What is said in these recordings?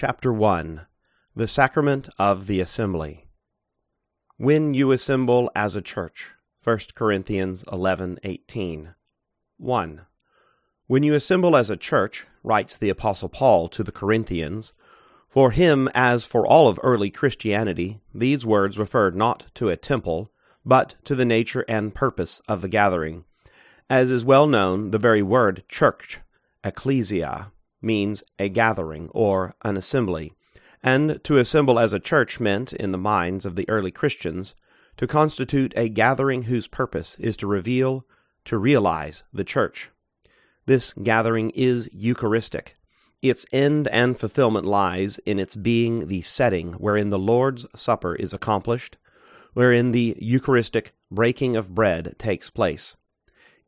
Chapter 1 The Sacrament of the Assembly. When you assemble as a church. 1 Corinthians 11:18. 1. When you assemble as a church, writes the Apostle Paul to the Corinthians, for him, as for all of early Christianity, these words refer not to a temple, but to the nature and purpose of the gathering. As is well known, the very word church, ecclesia, means a gathering or an assembly, and to assemble as a church meant, in the minds of the early Christians, to constitute a gathering whose purpose is to reveal, to realize the church. This gathering is Eucharistic. Its end and fulfillment lies in its being the setting wherein the Lord's Supper is accomplished, wherein the Eucharistic breaking of bread takes place.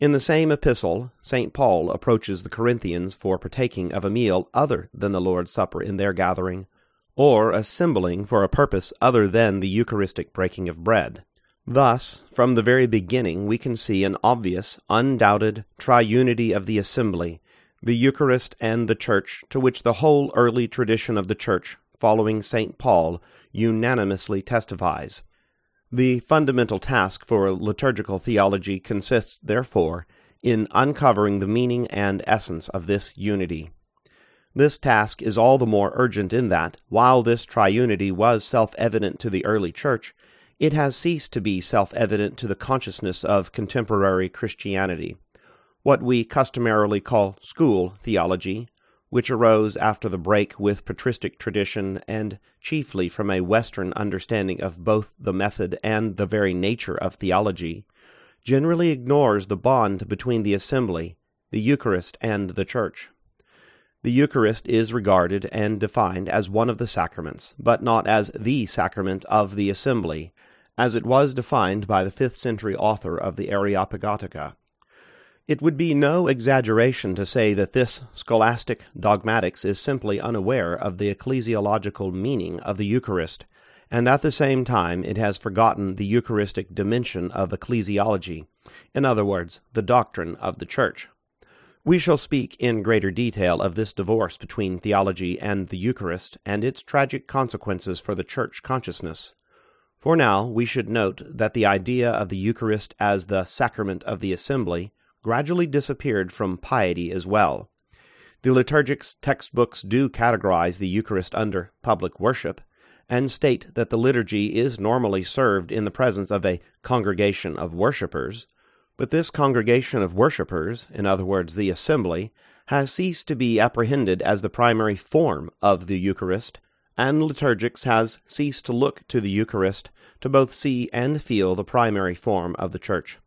In the same epistle, St. Paul approaches the Corinthians for partaking of a meal other than the Lord's Supper in their gathering, or assembling for a purpose other than the Eucharistic breaking of bread. Thus, from the very beginning, we can see an obvious, undoubted triunity of the assembly, the Eucharist and the Church, to which the whole early tradition of the Church, following St. Paul, unanimously testifies. The fundamental task for liturgical theology consists, therefore, in uncovering the meaning and essence of this unity. This task is all the more urgent in that, while this triunity was self evident to the early Church, it has ceased to be self evident to the consciousness of contemporary Christianity. What we customarily call school theology, which arose after the break with patristic tradition and chiefly from a Western understanding of both the method and the very nature of theology, generally ignores the bond between the assembly, the Eucharist, and the Church. The Eucharist is regarded and defined as one of the sacraments, but not as the sacrament of the assembly, as it was defined by the fifth century author of the Areopagitica. It would be no exaggeration to say that this scholastic dogmatics is simply unaware of the ecclesiological meaning of the Eucharist, and at the same time it has forgotten the Eucharistic dimension of ecclesiology, in other words, the doctrine of the Church. We shall speak in greater detail of this divorce between theology and the Eucharist and its tragic consequences for the Church consciousness. For now, we should note that the idea of the Eucharist as the sacrament of the assembly gradually disappeared from piety as well. The liturgics textbooks do categorize the Eucharist under public worship, and state that the liturgy is normally served in the presence of a congregation of worshippers, but this congregation of worshippers, in other words, the assembly, has ceased to be apprehended as the primary form of the Eucharist, and liturgics has ceased to look to the Eucharist to both see and feel the primary form of the Church.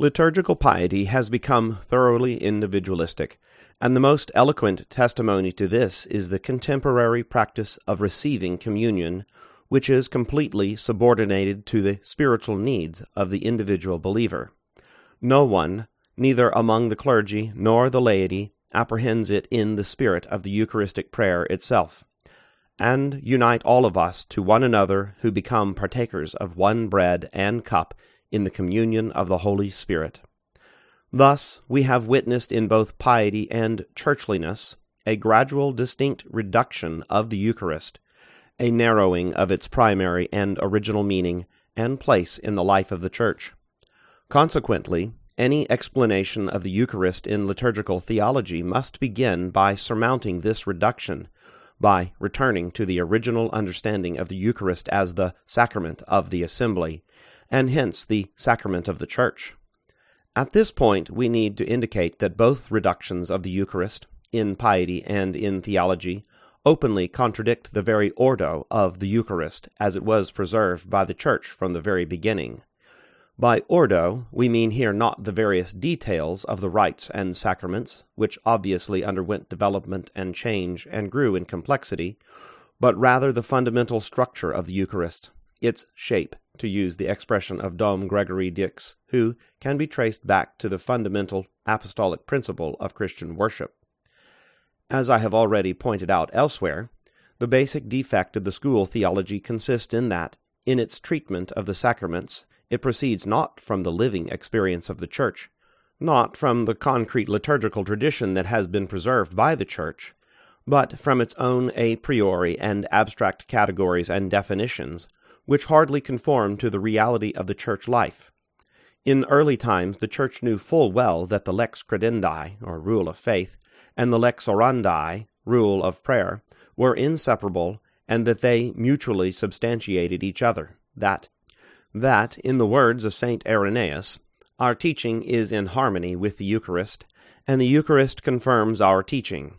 Liturgical piety has become thoroughly individualistic, and the most eloquent testimony to this is the contemporary practice of receiving communion, which is completely subordinated to the spiritual needs of the individual believer. No one, neither among the clergy nor the laity, apprehends it in the spirit of the Eucharistic prayer itself and unite all of us to one another who become partakers of one bread and cup in the communion of the Holy Spirit. Thus, we have witnessed in both piety and churchliness a gradual distinct reduction of the Eucharist, a narrowing of its primary and original meaning and place in the life of the Church. Consequently, any explanation of the Eucharist in liturgical theology must begin by surmounting this reduction by returning to the original understanding of the Eucharist as the sacrament of the assembly, and hence the sacrament of the Church. At this point, we need to indicate that both reductions of the Eucharist, in piety and in theology, openly contradict the very ordo of the Eucharist as it was preserved by the Church from the very beginning. By ordo, we mean here not the various details of the rites and sacraments, which obviously underwent development and change and grew in complexity, but rather the fundamental structure of the Eucharist, its shape, to use the expression of Dom Gregory Dix, who can be traced back to the fundamental apostolic principle of Christian worship. As I have already pointed out elsewhere, the basic defect of the school theology consists in that, in its treatment of the sacraments, it proceeds not from the living experience of the Church, not from the concrete liturgical tradition that has been preserved by the Church, but from its own a priori and abstract categories and definitions, which hardly conform to the reality of the church life. In early times, the church knew full well that the lex credendi, or rule of faith, and the lex orandi, rule of prayer, were inseparable, and that they mutually substantiated each other. That, that, in the words of Saint Irenaeus, our teaching is in harmony with the Eucharist, and the Eucharist confirms our teaching.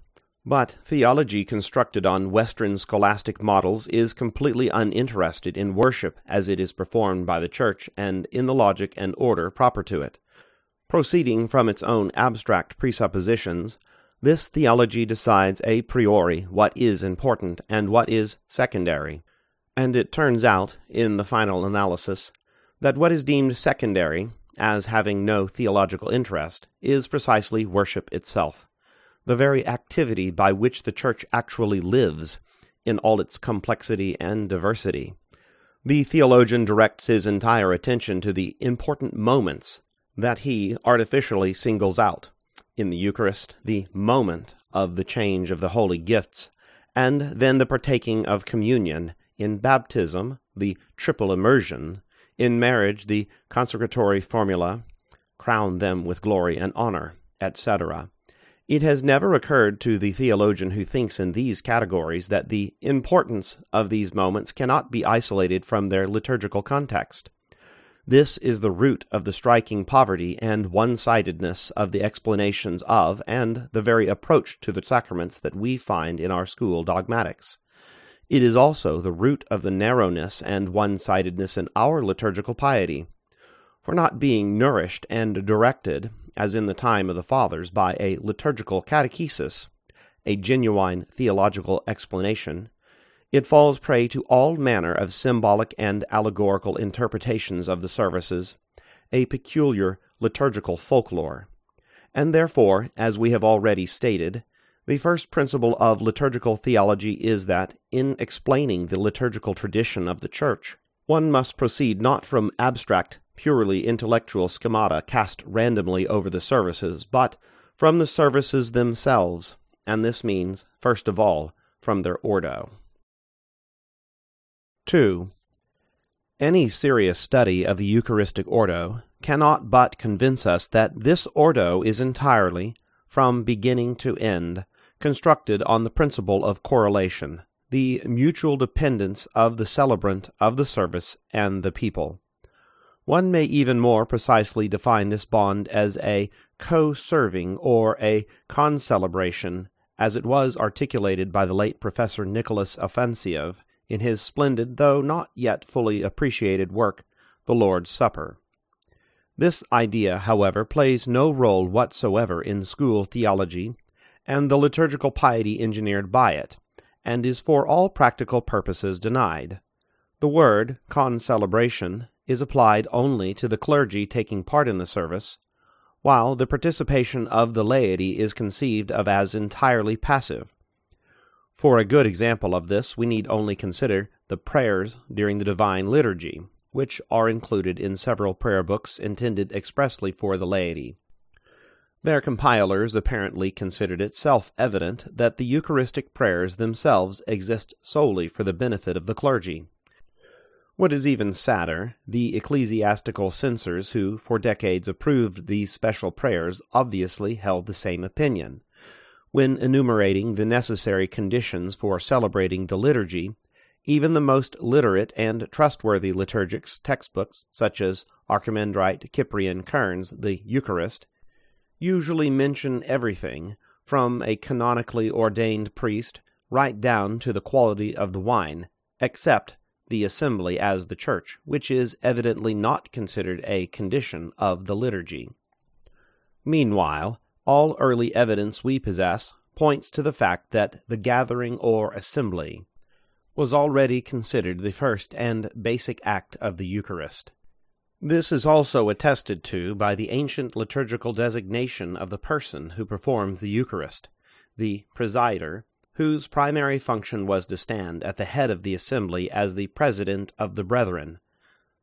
But theology constructed on Western scholastic models is completely uninterested in worship as it is performed by the Church and in the logic and order proper to it. Proceeding from its own abstract presuppositions, this theology decides a priori what is important and what is secondary, and it turns out, in the final analysis, that what is deemed secondary as having no theological interest, is precisely worship itself, the very activity by which the Church actually lives in all its complexity and diversity. The theologian directs his entire attention to the important moments that he artificially singles out. In the Eucharist, the moment of the change of the holy gifts, and then the partaking of communion, in baptism, the triple immersion, in marriage, the consecratory formula, crown them with glory and honor, etc. It has never occurred to the theologian who thinks in these categories that the importance of these moments cannot be isolated from their liturgical context. This is the root of the striking poverty and one sidedness of the explanations of and the very approach to the sacraments that we find in our school dogmatics. It is also the root of the narrowness and one sidedness in our liturgical piety. For not being nourished and directed, as in the time of the Fathers, by a liturgical catechesis, a genuine theological explanation, it falls prey to all manner of symbolic and allegorical interpretations of the services, a peculiar liturgical folklore. And therefore, as we have already stated, the first principle of liturgical theology is that, in explaining the liturgical tradition of the Church, one must proceed not from abstract, purely intellectual schemata cast randomly over the services, but from the services themselves, and this means, first of all, from their ordo. 2. Any serious study of the Eucharistic Ordo cannot but convince us that this Ordo is entirely, from beginning to end, constructed on the principle of correlation, the mutual dependence of the celebrant of the service and the people. One may even more precisely define this bond as a co serving or a concelebration, as it was articulated by the late Professor Nicholas Afanasieff in his splendid, though not yet fully appreciated work, The Lord's Supper. This idea, however, plays no role whatsoever in school theology and the liturgical piety engineered by it, and is for all practical purposes denied. The word concelebration is applied only to the clergy taking part in the service, while the participation of the laity is conceived of as entirely passive. For a good example of this, we need only consider the prayers during the Divine Liturgy, which are included in several prayer books intended expressly for the laity. Their compilers apparently considered it self evident that the Eucharistic prayers themselves exist solely for the benefit of the clergy. What is even sadder, the ecclesiastical censors who for decades approved these special prayers obviously held the same opinion. When enumerating the necessary conditions for celebrating the liturgy, even the most literate and trustworthy liturgics textbooks, such as Archimandrite Cyprian Kern's The Eucharist, usually mention everything, from a canonically ordained priest right down to the quality of the wine, except the assembly as the church, which is evidently not considered a condition of the liturgy. Meanwhile, all early evidence we possess points to the fact that the gathering or assembly was already considered the first and basic act of the Eucharist. This is also attested to by the ancient liturgical designation of the person who performs the Eucharist, the presider, whose primary function was to stand at the head of the assembly as the president of the brethren.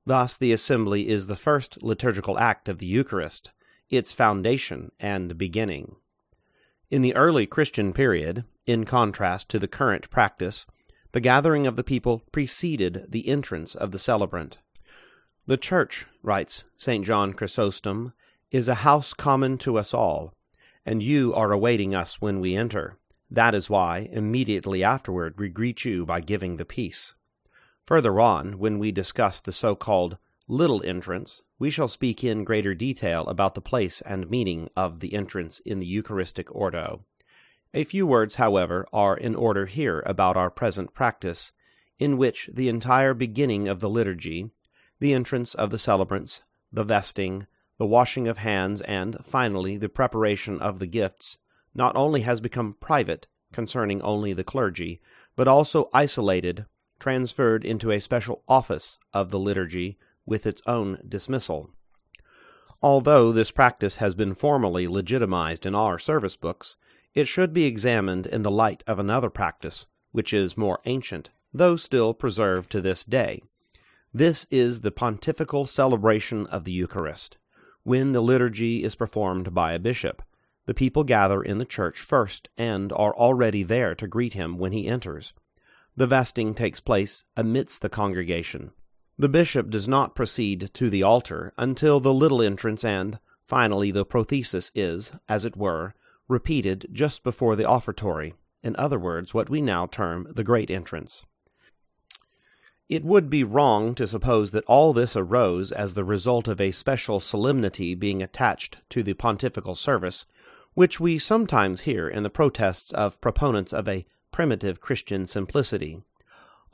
Thus, the assembly is the first liturgical act of the Eucharist, its foundation and beginning. In the early Christian period, in contrast to the current practice, the gathering of the people preceded the entrance of the celebrant. The church, writes St. John Chrysostom, is a house common to us all, and you are awaiting us when we enter. That is why, immediately afterward, we greet you by giving the peace. Further on, when we discuss the so called little entrance, we shall speak in greater detail about the place and meaning of the entrance in the Eucharistic Ordo. A few words, however, are in order here about our present practice, in which the entire beginning of the liturgy, the entrance of the celebrants, the vesting, the washing of hands, and, finally, the preparation of the gifts, not only has become private, concerning only the clergy, but also isolated transferred into a special office of the liturgy with its own dismissal. Although this practice has been formally legitimized in our service books, it should be examined in the light of another practice, which is more ancient, though still preserved to this day. This is the pontifical celebration of the Eucharist, when the liturgy is performed by a bishop. The people gather in the church first and are already there to greet him when he enters. The vesting takes place amidst the congregation. The bishop does not proceed to the altar until the little entrance and, finally, the prothesis is, as it were, repeated just before the offertory, in other words, what we now term the great entrance. It would be wrong to suppose that all this arose as the result of a special solemnity being attached to the pontifical service, which we sometimes hear in the protests of proponents of a primitive Christian simplicity.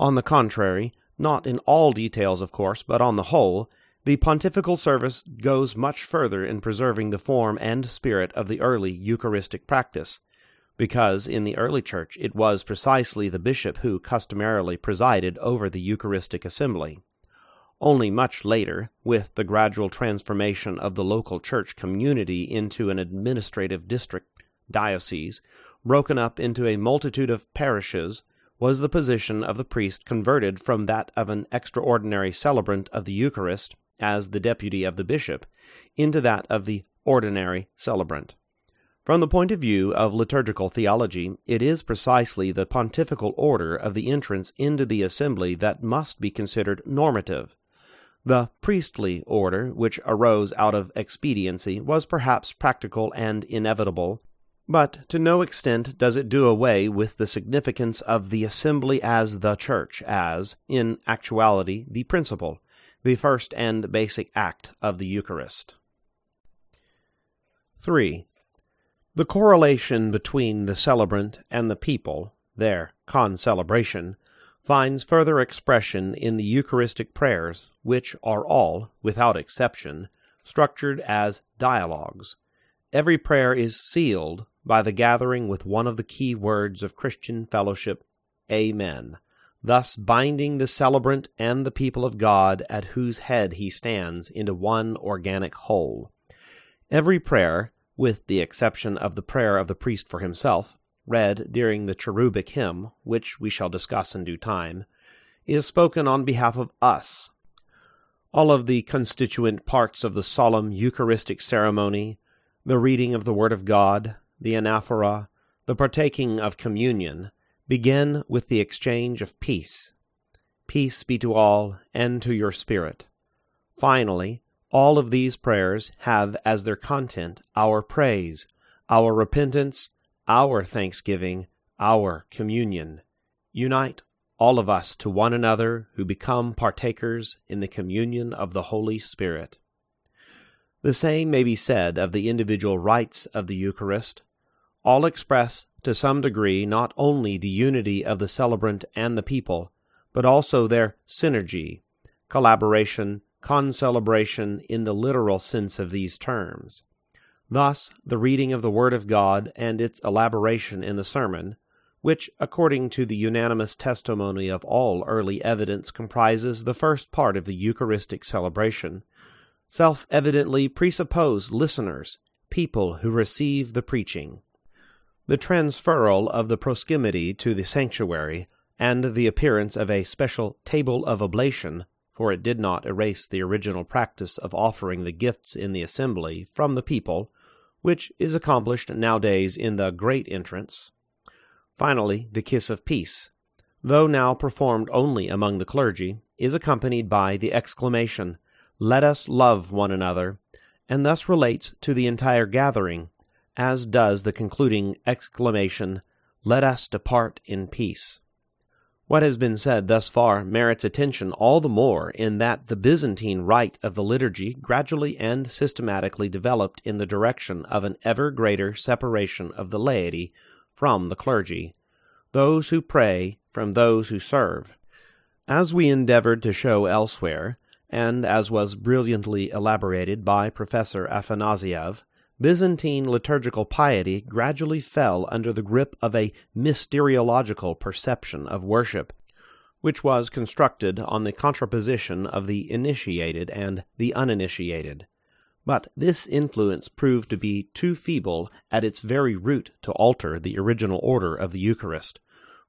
On the contrary, not in all details, of course, but on the whole, the pontifical service goes much further in preserving the form and spirit of the early Eucharistic practice, because in the early Church it was precisely the bishop who customarily presided over the Eucharistic assembly. Only much later, with the gradual transformation of the local church community into an administrative district diocese, broken up into a multitude of parishes, was the position of the priest converted from that of an extraordinary celebrant of the Eucharist, as the deputy of the bishop, into that of the ordinary celebrant. From the point of view of liturgical theology, it is precisely the pontifical order of the entrance into the assembly that must be considered normative. The priestly order, which arose out of expediency, was perhaps practical and inevitable, but to no extent does it do away with the significance of the assembly as the church, as, in actuality, the principle, the first and basic act of the Eucharist. 3. The correlation between the celebrant and the people, their concelebration, finds further expression in the Eucharistic prayers, which are all, without exception, structured as dialogues. Every prayer is sealed by the gathering with one of the key words of Christian fellowship, Amen, thus binding the celebrant and the people of God at whose head he stands into one organic whole. Every prayer, with the exception of the prayer of the priest for himself, read during the cherubic hymn, which we shall discuss in due time, is spoken on behalf of us. All of the constituent parts of the solemn Eucharistic ceremony, the reading of the Word of God, the anaphora, the partaking of communion, begin with the exchange of peace. Peace be to all, and to your spirit. Finally, all of these prayers have as their content our praise, our repentance, our thanksgiving, our communion. Unite all of us to one another who become partakers in the communion of the Holy Spirit. The same may be said of the individual rites of the Eucharist, all express to some degree not only the unity of the celebrant and the people, but also their synergy, collaboration, concelebration in the literal sense of these terms. Thus, the reading of the Word of God and its elaboration in the sermon, which, according to the unanimous testimony of all early evidence, comprises the first part of the Eucharistic celebration, self evidently presuppose listeners, people who receive the preaching. The transferal of the proskomedia to the sanctuary, and the appearance of a special table of oblation, for it did not erase the original practice of offering the gifts in the assembly from the people, which is accomplished nowadays in the great entrance. Finally, the kiss of peace, though now performed only among the clergy, is accompanied by the exclamation, Let us love one another, and thus relates to the entire gathering, as does the concluding exclamation, Let us depart in peace. What has been said thus far merits attention all the more in that the Byzantine rite of the liturgy gradually and systematically developed in the direction of an ever greater separation of the laity from the clergy, those who pray from those who serve. As we endeavored to show elsewhere, and as was brilliantly elaborated by Professor Afanasiev, Byzantine liturgical piety gradually fell under the grip of a mysteriological perception of worship, which was constructed on the contraposition of the initiated and the uninitiated. But this influence proved to be too feeble at its very root to alter the original order of the Eucharist,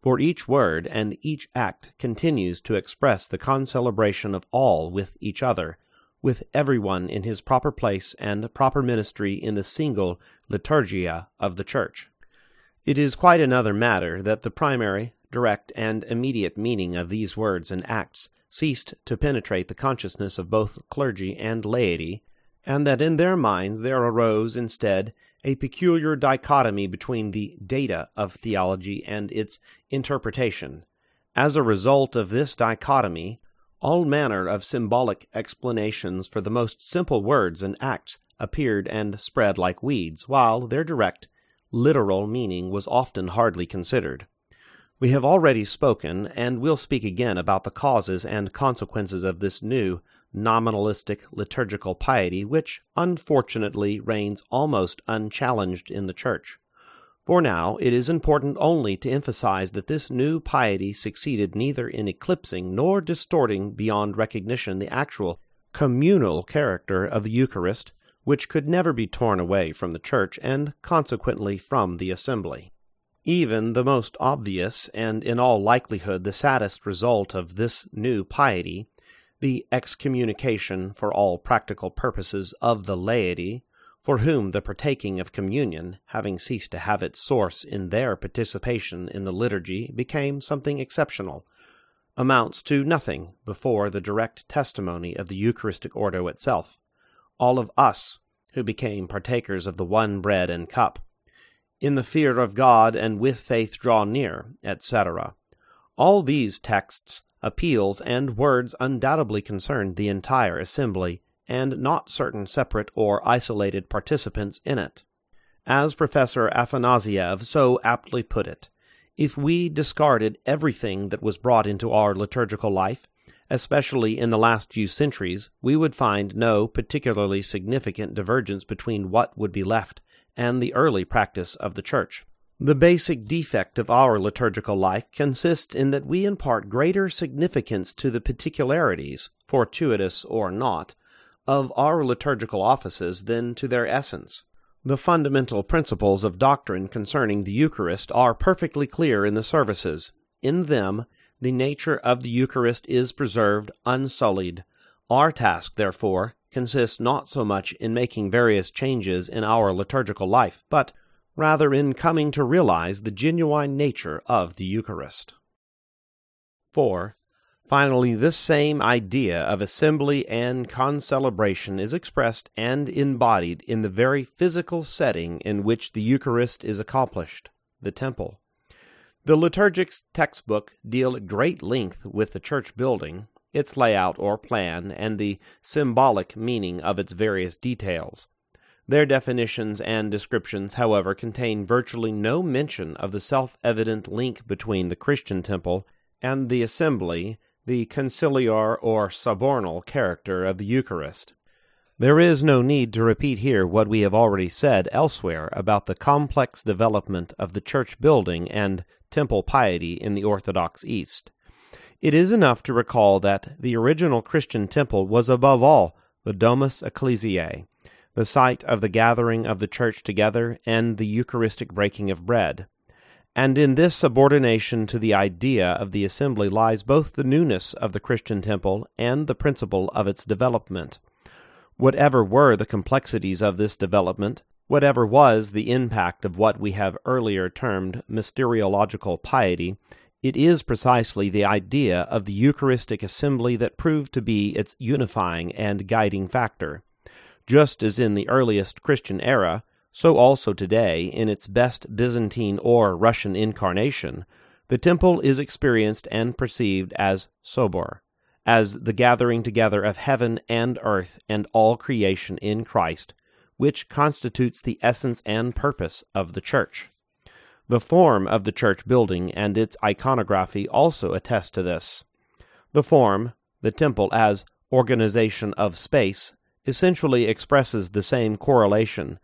for each word and each act continues to express the concelebration of all with each other, with everyone in his proper place and proper ministry in the single liturgia of the Church. It is quite another matter that the primary, direct, and immediate meaning of these words and acts ceased to penetrate the consciousness of both clergy and laity, and that in their minds there arose instead a peculiar dichotomy between the data of theology and its interpretation. As a result of this dichotomy, all manner of symbolic explanations for the most simple words and acts appeared and spread like weeds, while their direct, literal meaning was often hardly considered. We have already spoken, and will speak again about the causes and consequences of this new, nominalistic liturgical piety, which unfortunately reigns almost unchallenged in the Church. For now, it is important only to emphasize that this new piety succeeded neither in eclipsing nor distorting beyond recognition the actual communal character of the Eucharist, which could never be torn away from the Church and consequently from the assembly. Even the most obvious, and in all likelihood the saddest result of this new piety, the excommunication for all practical purposes of the laity, for whom the partaking of communion, having ceased to have its source in their participation in the liturgy, became something exceptional, amounts to nothing before the direct testimony of the Eucharistic ordo itself, all of us who became partakers of the one bread and cup, in the fear of God and with faith draw near, etc. All these texts, appeals, and words undoubtedly concern the entire assembly and not certain separate or isolated participants in it. As Professor Afanasiev so aptly put it, if we discarded everything that was brought into our liturgical life, especially in the last few centuries, we would find no particularly significant divergence between what would be left and the early practice of the Church. The basic defect of our liturgical life consists in that we impart greater significance to the particularities, fortuitous or not, of our liturgical offices than to their essence. The fundamental principles of doctrine concerning the Eucharist are perfectly clear in the services. In them, the nature of the Eucharist is preserved unsullied. Our task, therefore, consists not so much in making various changes in our liturgical life, but rather in coming to realize the genuine nature of the Eucharist. 4. Finally, this same idea of assembly and concelebration is expressed and embodied in the very physical setting in which the Eucharist is accomplished, the temple. The liturgics textbook deal at great length with the church building, its layout or plan, and the symbolic meaning of its various details. Their definitions and descriptions, however, contain virtually no mention of the self evident link between the Christian temple and the assembly the conciliar or sobornal character of the Eucharist. There is no need to repeat here what we have already said elsewhere about the complex development of the church building and temple piety in the Orthodox East. It is enough to recall that the original Christian temple was above all the Domus Ecclesiae, the site of the gathering of the church together and the Eucharistic breaking of bread. And in this subordination to the idea of the assembly lies both the newness of the Christian temple and the principle of its development. Whatever were the complexities of this development, Whatever was the impact of what we have earlier termed mysteriological piety, it is precisely the idea of the Eucharistic assembly that proved to be its unifying and guiding factor. Just as in the earliest Christian era, so also today, in its best Byzantine or Russian incarnation, the temple is experienced and perceived as sobor, as the gathering together of heaven and earth and all creation in Christ, which constitutes the essence and purpose of the church. The form of the church building and its iconography also attest to this. The form, the temple as organization of space, essentially expresses the same correlation,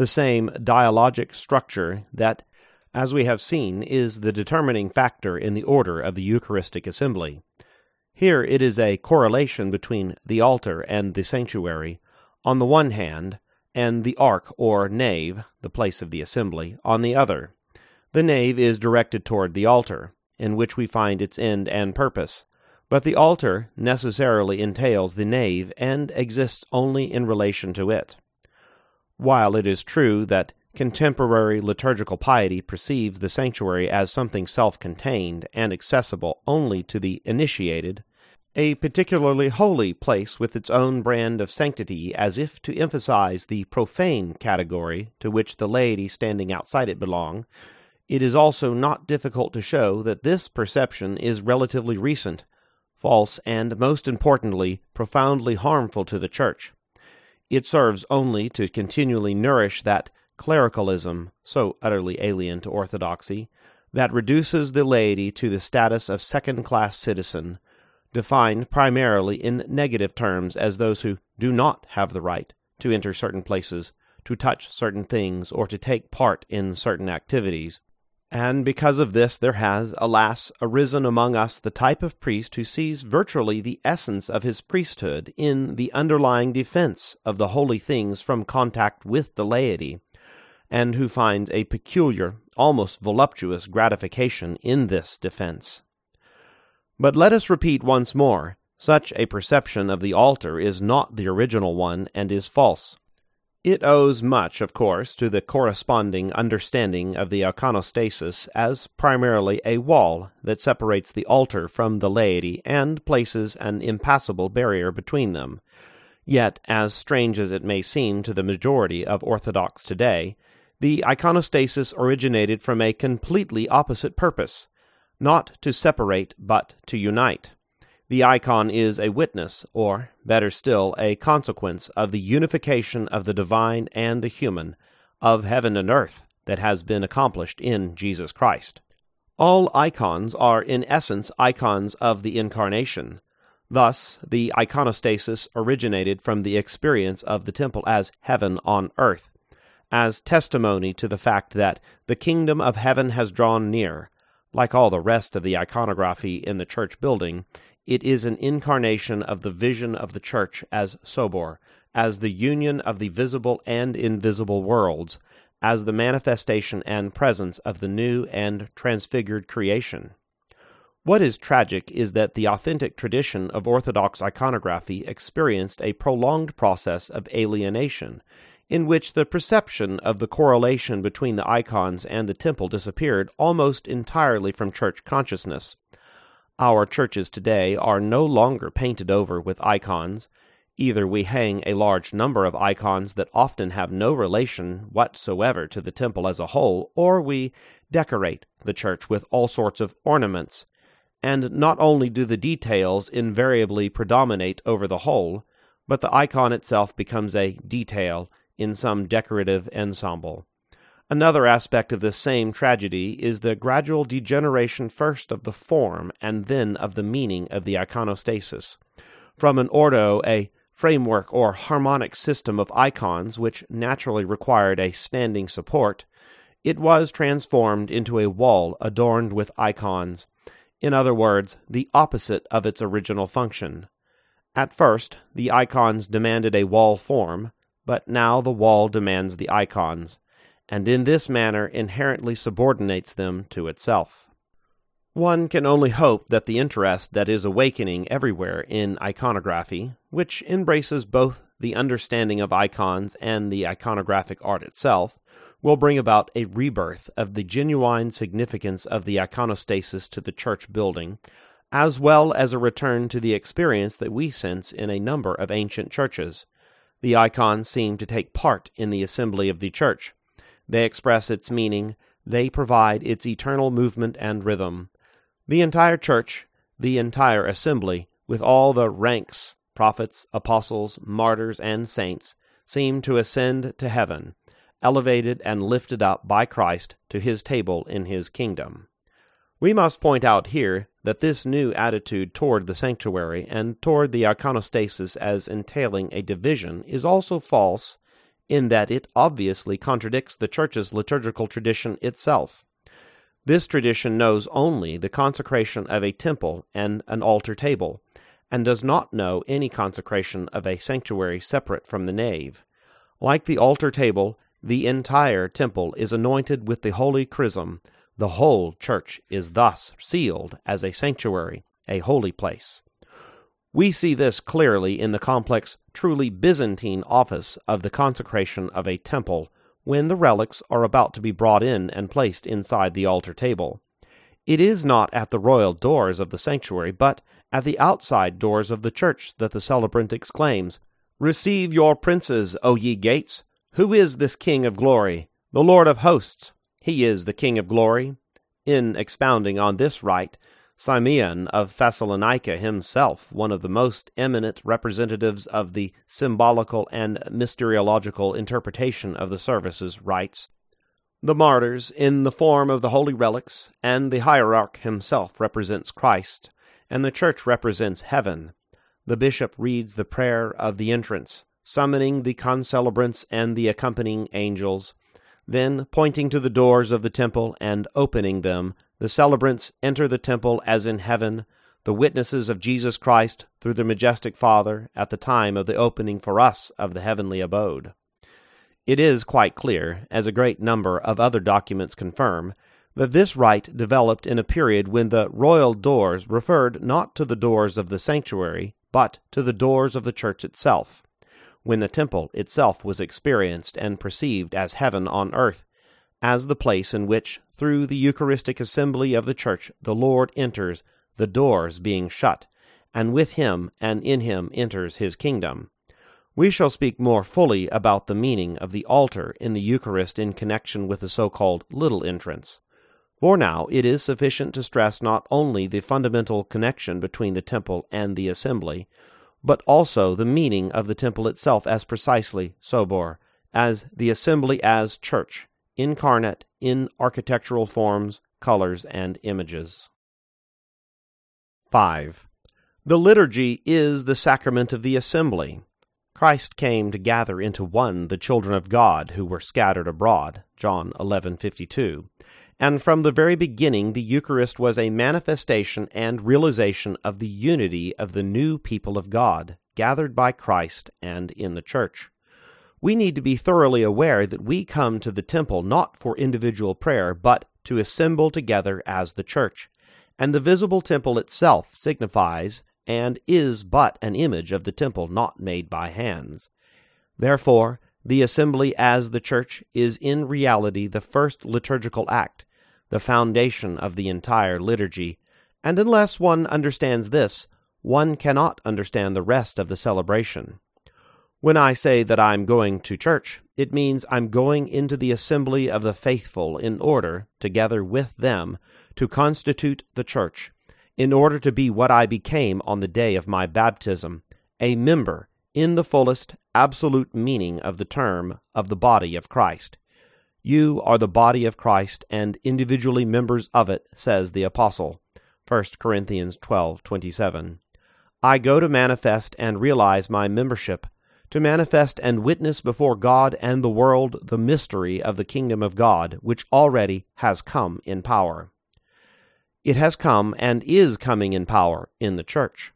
the same dialogic structure that, as we have seen, is the determining factor in the order of the Eucharistic assembly. Here it is a correlation between the altar and the sanctuary, on the one hand, and the ark or nave, the place of the assembly, on the other. The nave is directed toward the altar, in which we find its end and purpose, but the altar necessarily entails the nave and exists only in relation to it. While it is true that contemporary liturgical piety perceives the sanctuary as something self contained and accessible only to the initiated, a particularly holy place with its own brand of sanctity, as if to emphasize the profane category to which the laity standing outside it belong, it is also not difficult to show that this perception is relatively recent, false, and, most importantly, profoundly harmful to the Church. It serves only to continually nourish that clericalism, so utterly alien to orthodoxy, that reduces the laity to the status of second class citizen defined primarily in negative terms as those who do not have the right to enter certain places, to touch certain things, or to take part in certain activities. And because of this, there has, alas, arisen among us the type of priest who sees virtually the essence of his priesthood in the underlying defense of the holy things from contact with the laity, and who finds a peculiar, almost voluptuous gratification in this defense. But let us repeat once more such a perception of the altar is not the original one and is false. It owes much, of course, to the corresponding understanding of the iconostasis as primarily a wall that separates the altar from the laity and places an impassable barrier between them. Yet, as strange as it may seem to the majority of Orthodox today, the iconostasis originated from a completely opposite purpose not to separate, but to unite. The icon is a witness, or, better still, a consequence of the unification of the divine and the human, of heaven and earth, that has been accomplished in Jesus Christ. All icons are in essence icons of the Incarnation. Thus, the iconostasis originated from the experience of the temple as heaven on earth, as testimony to the fact that the kingdom of heaven has drawn near, like all the rest of the iconography in the church building, it is an incarnation of the vision of the church as sobor, as the union of the visible and invisible worlds, as the manifestation and presence of the new and transfigured creation. What is tragic is that the authentic tradition of Orthodox iconography experienced a prolonged process of alienation, in which the perception of the correlation between the icons and the temple disappeared almost entirely from church consciousness. Our churches today are no longer painted over with icons. Either we hang a large number of icons that often have no relation whatsoever to the temple as a whole, or we decorate the church with all sorts of ornaments. And not only do the details invariably predominate over the whole, but the icon itself becomes a detail in some decorative ensemble. Another aspect of this same tragedy is the gradual degeneration first of the form and then of the meaning of the iconostasis. From an ordo, a framework or harmonic system of icons which naturally required a standing support, it was transformed into a wall adorned with icons, in other words, the opposite of its original function. At first, the icons demanded a wall form, but now the wall demands the icons, and in this manner inherently subordinates them to itself. One can only hope that the interest that is awakening everywhere in iconography, which embraces both the understanding of icons and the iconographic art itself, will bring about a rebirth of the genuine significance of the iconostasis to the church building, as well as a return to the experience that we sense in a number of ancient churches. The icons seem to take part in the assembly of the church. They express its meaning, they provide its eternal movement and rhythm. The entire church, the entire assembly, with all the ranks, prophets, apostles, martyrs, and saints, seem to ascend to heaven, elevated and lifted up by Christ to his table in his kingdom. We must point out here that this new attitude toward the sanctuary and toward the iconostasis as entailing a division is also false in that it obviously contradicts the Church's liturgical tradition itself. This tradition knows only the consecration of a temple and an altar table, and does not know any consecration of a sanctuary separate from the nave. Like the altar table, the entire temple is anointed with the holy chrism. The whole church is thus sealed as a sanctuary, a holy place. We see this clearly in the complex, truly Byzantine office of the consecration of a temple when the relics are about to be brought in and placed inside the altar table. It is not at the royal doors of the sanctuary, but at the outside doors of the church that the celebrant exclaims, Receive your princes, O ye gates! Who is this King of glory? The Lord of hosts! He is the King of glory. In expounding on this rite, Simeon of Thessalonica himself, one of the most eminent representatives of the symbolical and mysteriological interpretation of the services, writes The martyrs, in the form of the holy relics, and the hierarch himself represents Christ, and the church represents heaven. The bishop reads the prayer of the entrance, summoning the concelebrants and the accompanying angels. Then, pointing to the doors of the temple and opening them, the celebrants enter the temple as in heaven, the witnesses of Jesus Christ through the majestic Father at the time of the opening for us of the heavenly abode. It is quite clear, as a great number of other documents confirm, that this rite developed in a period when the royal doors referred not to the doors of the sanctuary, but to the doors of the church itself, when the temple itself was experienced and perceived as heaven on earth, as the place in which, through the Eucharistic assembly of the Church, the Lord enters, the doors being shut, and with him and in him enters his kingdom. We shall speak more fully about the meaning of the altar in the Eucharist in connection with the so called little entrance. For now it is sufficient to stress not only the fundamental connection between the temple and the assembly, but also the meaning of the temple itself as precisely sobor, as the assembly as church, incarnate in architectural forms, colors, and images. 5. The liturgy is the sacrament of the assembly. Christ came to gather into one the children of God who were scattered abroad. John 11:52. And from the very beginning the Eucharist was a manifestation and realization of the unity of the new people of God, gathered by Christ and in the church we need to be thoroughly aware that we come to the temple not for individual prayer, but to assemble together as the church. And the visible temple itself signifies and is but an image of the temple not made by hands. Therefore, the assembly as the church is in reality the first liturgical act, the foundation of the entire liturgy, and unless one understands this, one cannot understand the rest of the celebration. When I say that I'm going to church, it means I'm going into the assembly of the faithful in order, together with them, to constitute the church, in order to be what I became on the day of my baptism, a member, in the fullest, absolute meaning of the term, of the body of Christ. You are the body of Christ and individually members of it, says the apostle. 1 Corinthians 12:27. I go to manifest and realize my membership to manifest and witness before God and the world the mystery of the kingdom of God, which already has come in power. It has come and is coming in power in the church.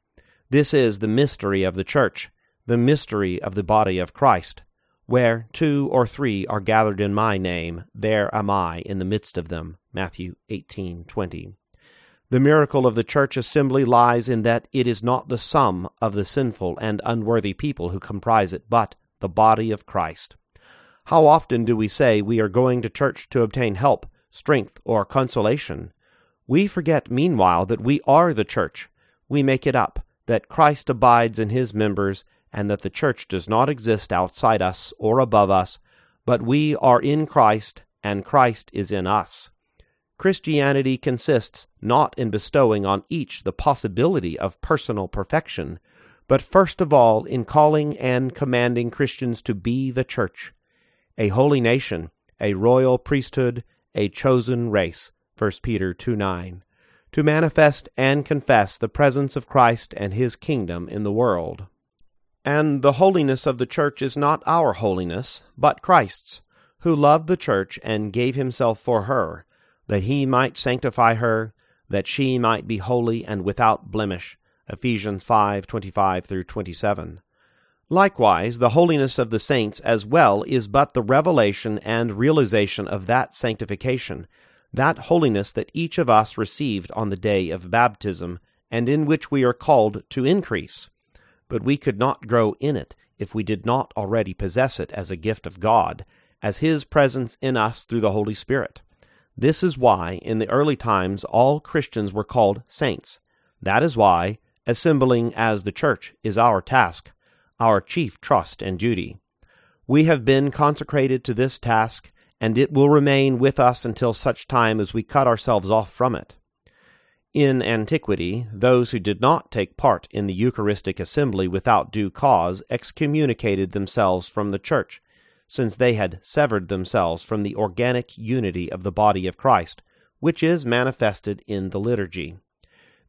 This is the mystery of the church, the mystery of the body of Christ. Where two or three are gathered in my name, there am I in the midst of them. Matthew 18:20. The miracle of the church assembly lies in that it is not the sum of the sinful and unworthy people who comprise it, but the body of Christ. How often do we say we are going to church to obtain help, strength, or consolation? We forget meanwhile that we are the church. We make it up, that Christ abides in his members, and that the church does not exist outside us or above us, but we are in Christ, and Christ is in us. Christianity consists not in bestowing on each the possibility of personal perfection, but first of all in calling and commanding Christians to be the church, a holy nation, a royal priesthood, a chosen race. 1 Peter 2 9. To manifest and confess the presence of Christ and his kingdom in the world. And the holiness of the church is not our holiness, but Christ's, who loved the church and gave himself for her that he might sanctify her, that she might be holy and without blemish. Ephesians 5:25 through 27. Likewise, the holiness of the saints as well is but the revelation and realization of that sanctification, that holiness that each of us received on the day of baptism, and in which we are called to increase. But we could not grow in it if we did not already possess it as a gift of God, as His presence in us through the Holy Spirit. This is why, in the early times, all Christians were called saints. That is why, assembling as the church is our task, our chief trust and duty. We have been consecrated to this task, and it will remain with us until such time as we cut ourselves off from it. In antiquity, those who did not take part in the Eucharistic assembly without due cause excommunicated themselves from the church since they had severed themselves from the organic unity of the body of Christ, which is manifested in the liturgy.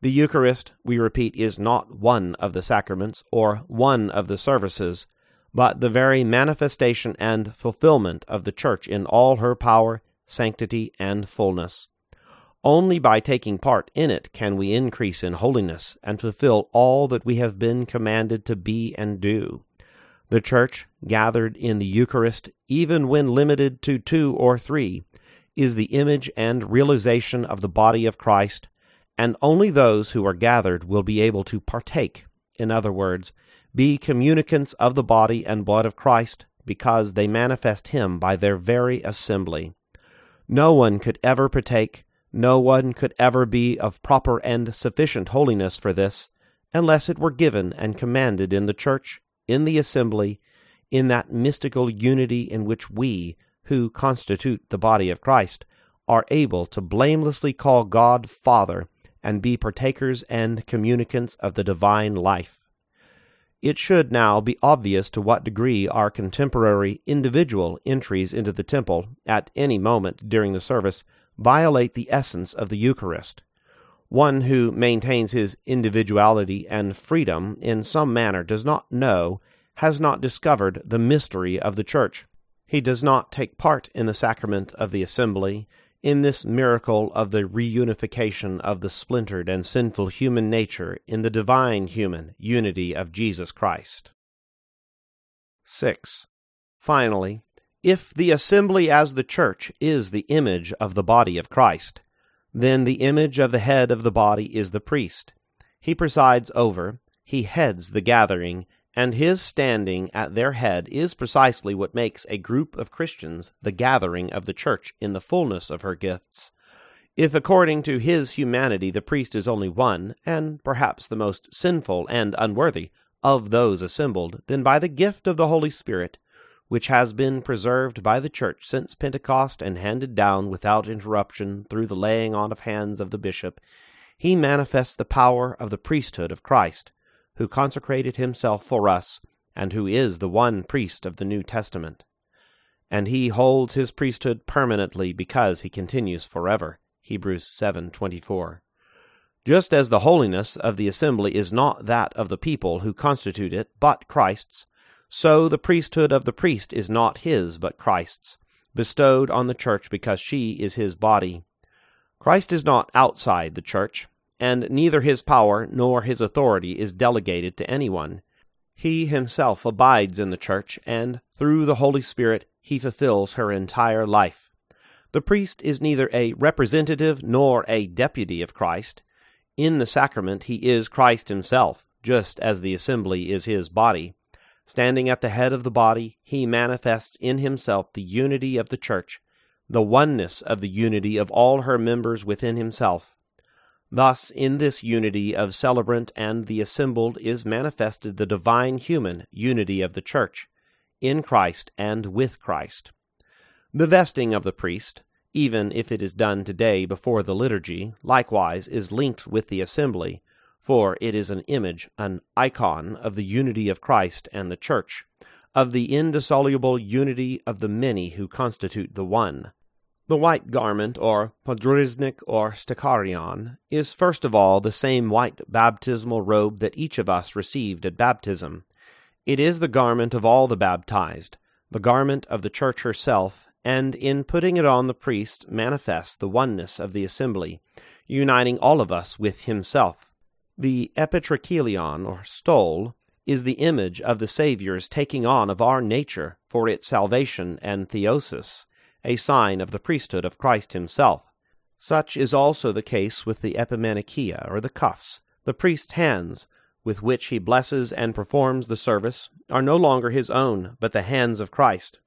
The Eucharist, we repeat, is not one of the sacraments or one of the services, but the very manifestation and fulfillment of the Church in all her power, sanctity, and fullness. Only by taking part in it can we increase in holiness and fulfill all that we have been commanded to be and do. The Church, gathered in the Eucharist, even when limited to two or three, is the image and realization of the body of Christ, and only those who are gathered will be able to partake, in other words, be communicants of the body and blood of Christ, because they manifest Him by their very assembly. No one could ever partake, no one could ever be of proper and sufficient holiness for this, unless it were given and commanded in the Church in the assembly, in that mystical unity in which we, who constitute the body of Christ, are able to blamelessly call God Father and be partakers and communicants of the divine life. It should now be obvious to what degree our contemporary individual entries into the temple at any moment during the service violate the essence of the Eucharist. One who maintains his individuality and freedom in some manner does not know, has not discovered the mystery of the Church. He does not take part in the sacrament of the assembly, in this miracle of the reunification of the splintered and sinful human nature in the divine human unity of Jesus Christ. 6. Finally, if the assembly as the church is the image of the body of Christ, then the image of the head of the body is the priest. He presides over, he heads the gathering, and his standing at their head is precisely what makes a group of Christians the gathering of the church in the fullness of her gifts. If according to his humanity the priest is only one, and perhaps the most sinful and unworthy, of those assembled, then by the gift of the Holy Spirit which has been preserved by the Church since Pentecost and handed down without interruption through the laying on of hands of the bishop, he manifests the power of the priesthood of Christ, who consecrated himself for us, and who is the one priest of the New Testament. And he holds his priesthood permanently because he continues forever. Hebrews 7:24. Just as the holiness of the assembly is not that of the people who constitute it, but Christ's, so the priesthood of the priest is not his, but Christ's, bestowed on the church because she is his body. Christ is not outside the church, and neither his power nor his authority is delegated to anyone. He himself abides in the church, and through the Holy Spirit he fulfills her entire life. The priest is neither a representative nor a deputy of Christ. In the sacrament he is Christ himself, just as the assembly is his body. Standing at the head of the body, he manifests in himself the unity of the church, the oneness of the unity of all her members within himself. Thus, in this unity of celebrant and the assembled is manifested the divine human unity of the church, in Christ and with Christ. The vesting of the priest, even if it is done today before the liturgy, likewise is linked with the assembly, for it is an image, an icon of the unity of Christ and the Church, of the indissoluble unity of the many who constitute the one. The white garment, or podriznik or sticharion, is first of all the same white baptismal robe that each of us received at baptism. It is the garment of all the baptized, the garment of the Church herself, and in putting it on the priest manifests the oneness of the assembly, uniting all of us with himself. The epitrachelion, or stole, is the image of the Saviour's taking on of our nature for its salvation and theosis, a sign of the priesthood of Christ himself. Such is also the case with the epimanikia, or the cuffs. The priest's hands, with which he blesses and performs the service, are no longer his own, but the hands of Christ.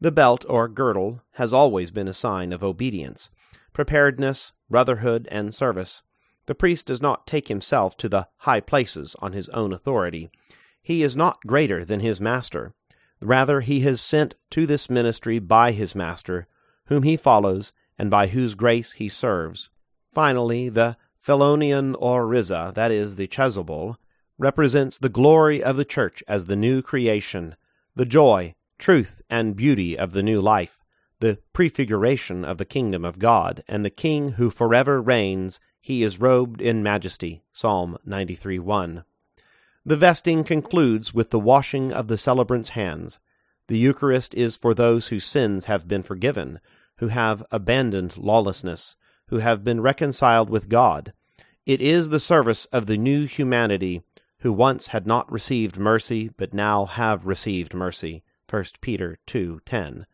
The belt, or girdle, has always been a sign of obedience, preparedness, brotherhood, and service. The priest does not take himself to the high places on his own authority. He is not greater than his master. Rather, he is sent to this ministry by his master, whom he follows and by whose grace he serves. Finally, the Phelonion or Riza, that is, the chasuble, represents the glory of the church as the new creation, the joy, truth, and beauty of the new life, the prefiguration of the kingdom of God, and the King who forever reigns he is robed in majesty. Psalm 93 1. The vesting concludes with the washing of the celebrant's hands. The Eucharist is for those whose sins have been forgiven, who have abandoned lawlessness, who have been reconciled with God. It is the service of the new humanity who once had not received mercy but now have received mercy. 1 Peter 2:10.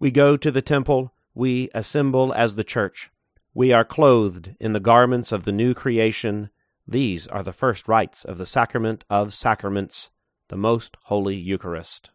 We go to the temple, we assemble as the church. We are clothed in the garments of the new creation. These are the first rites of the sacrament of sacraments, the most holy Eucharist.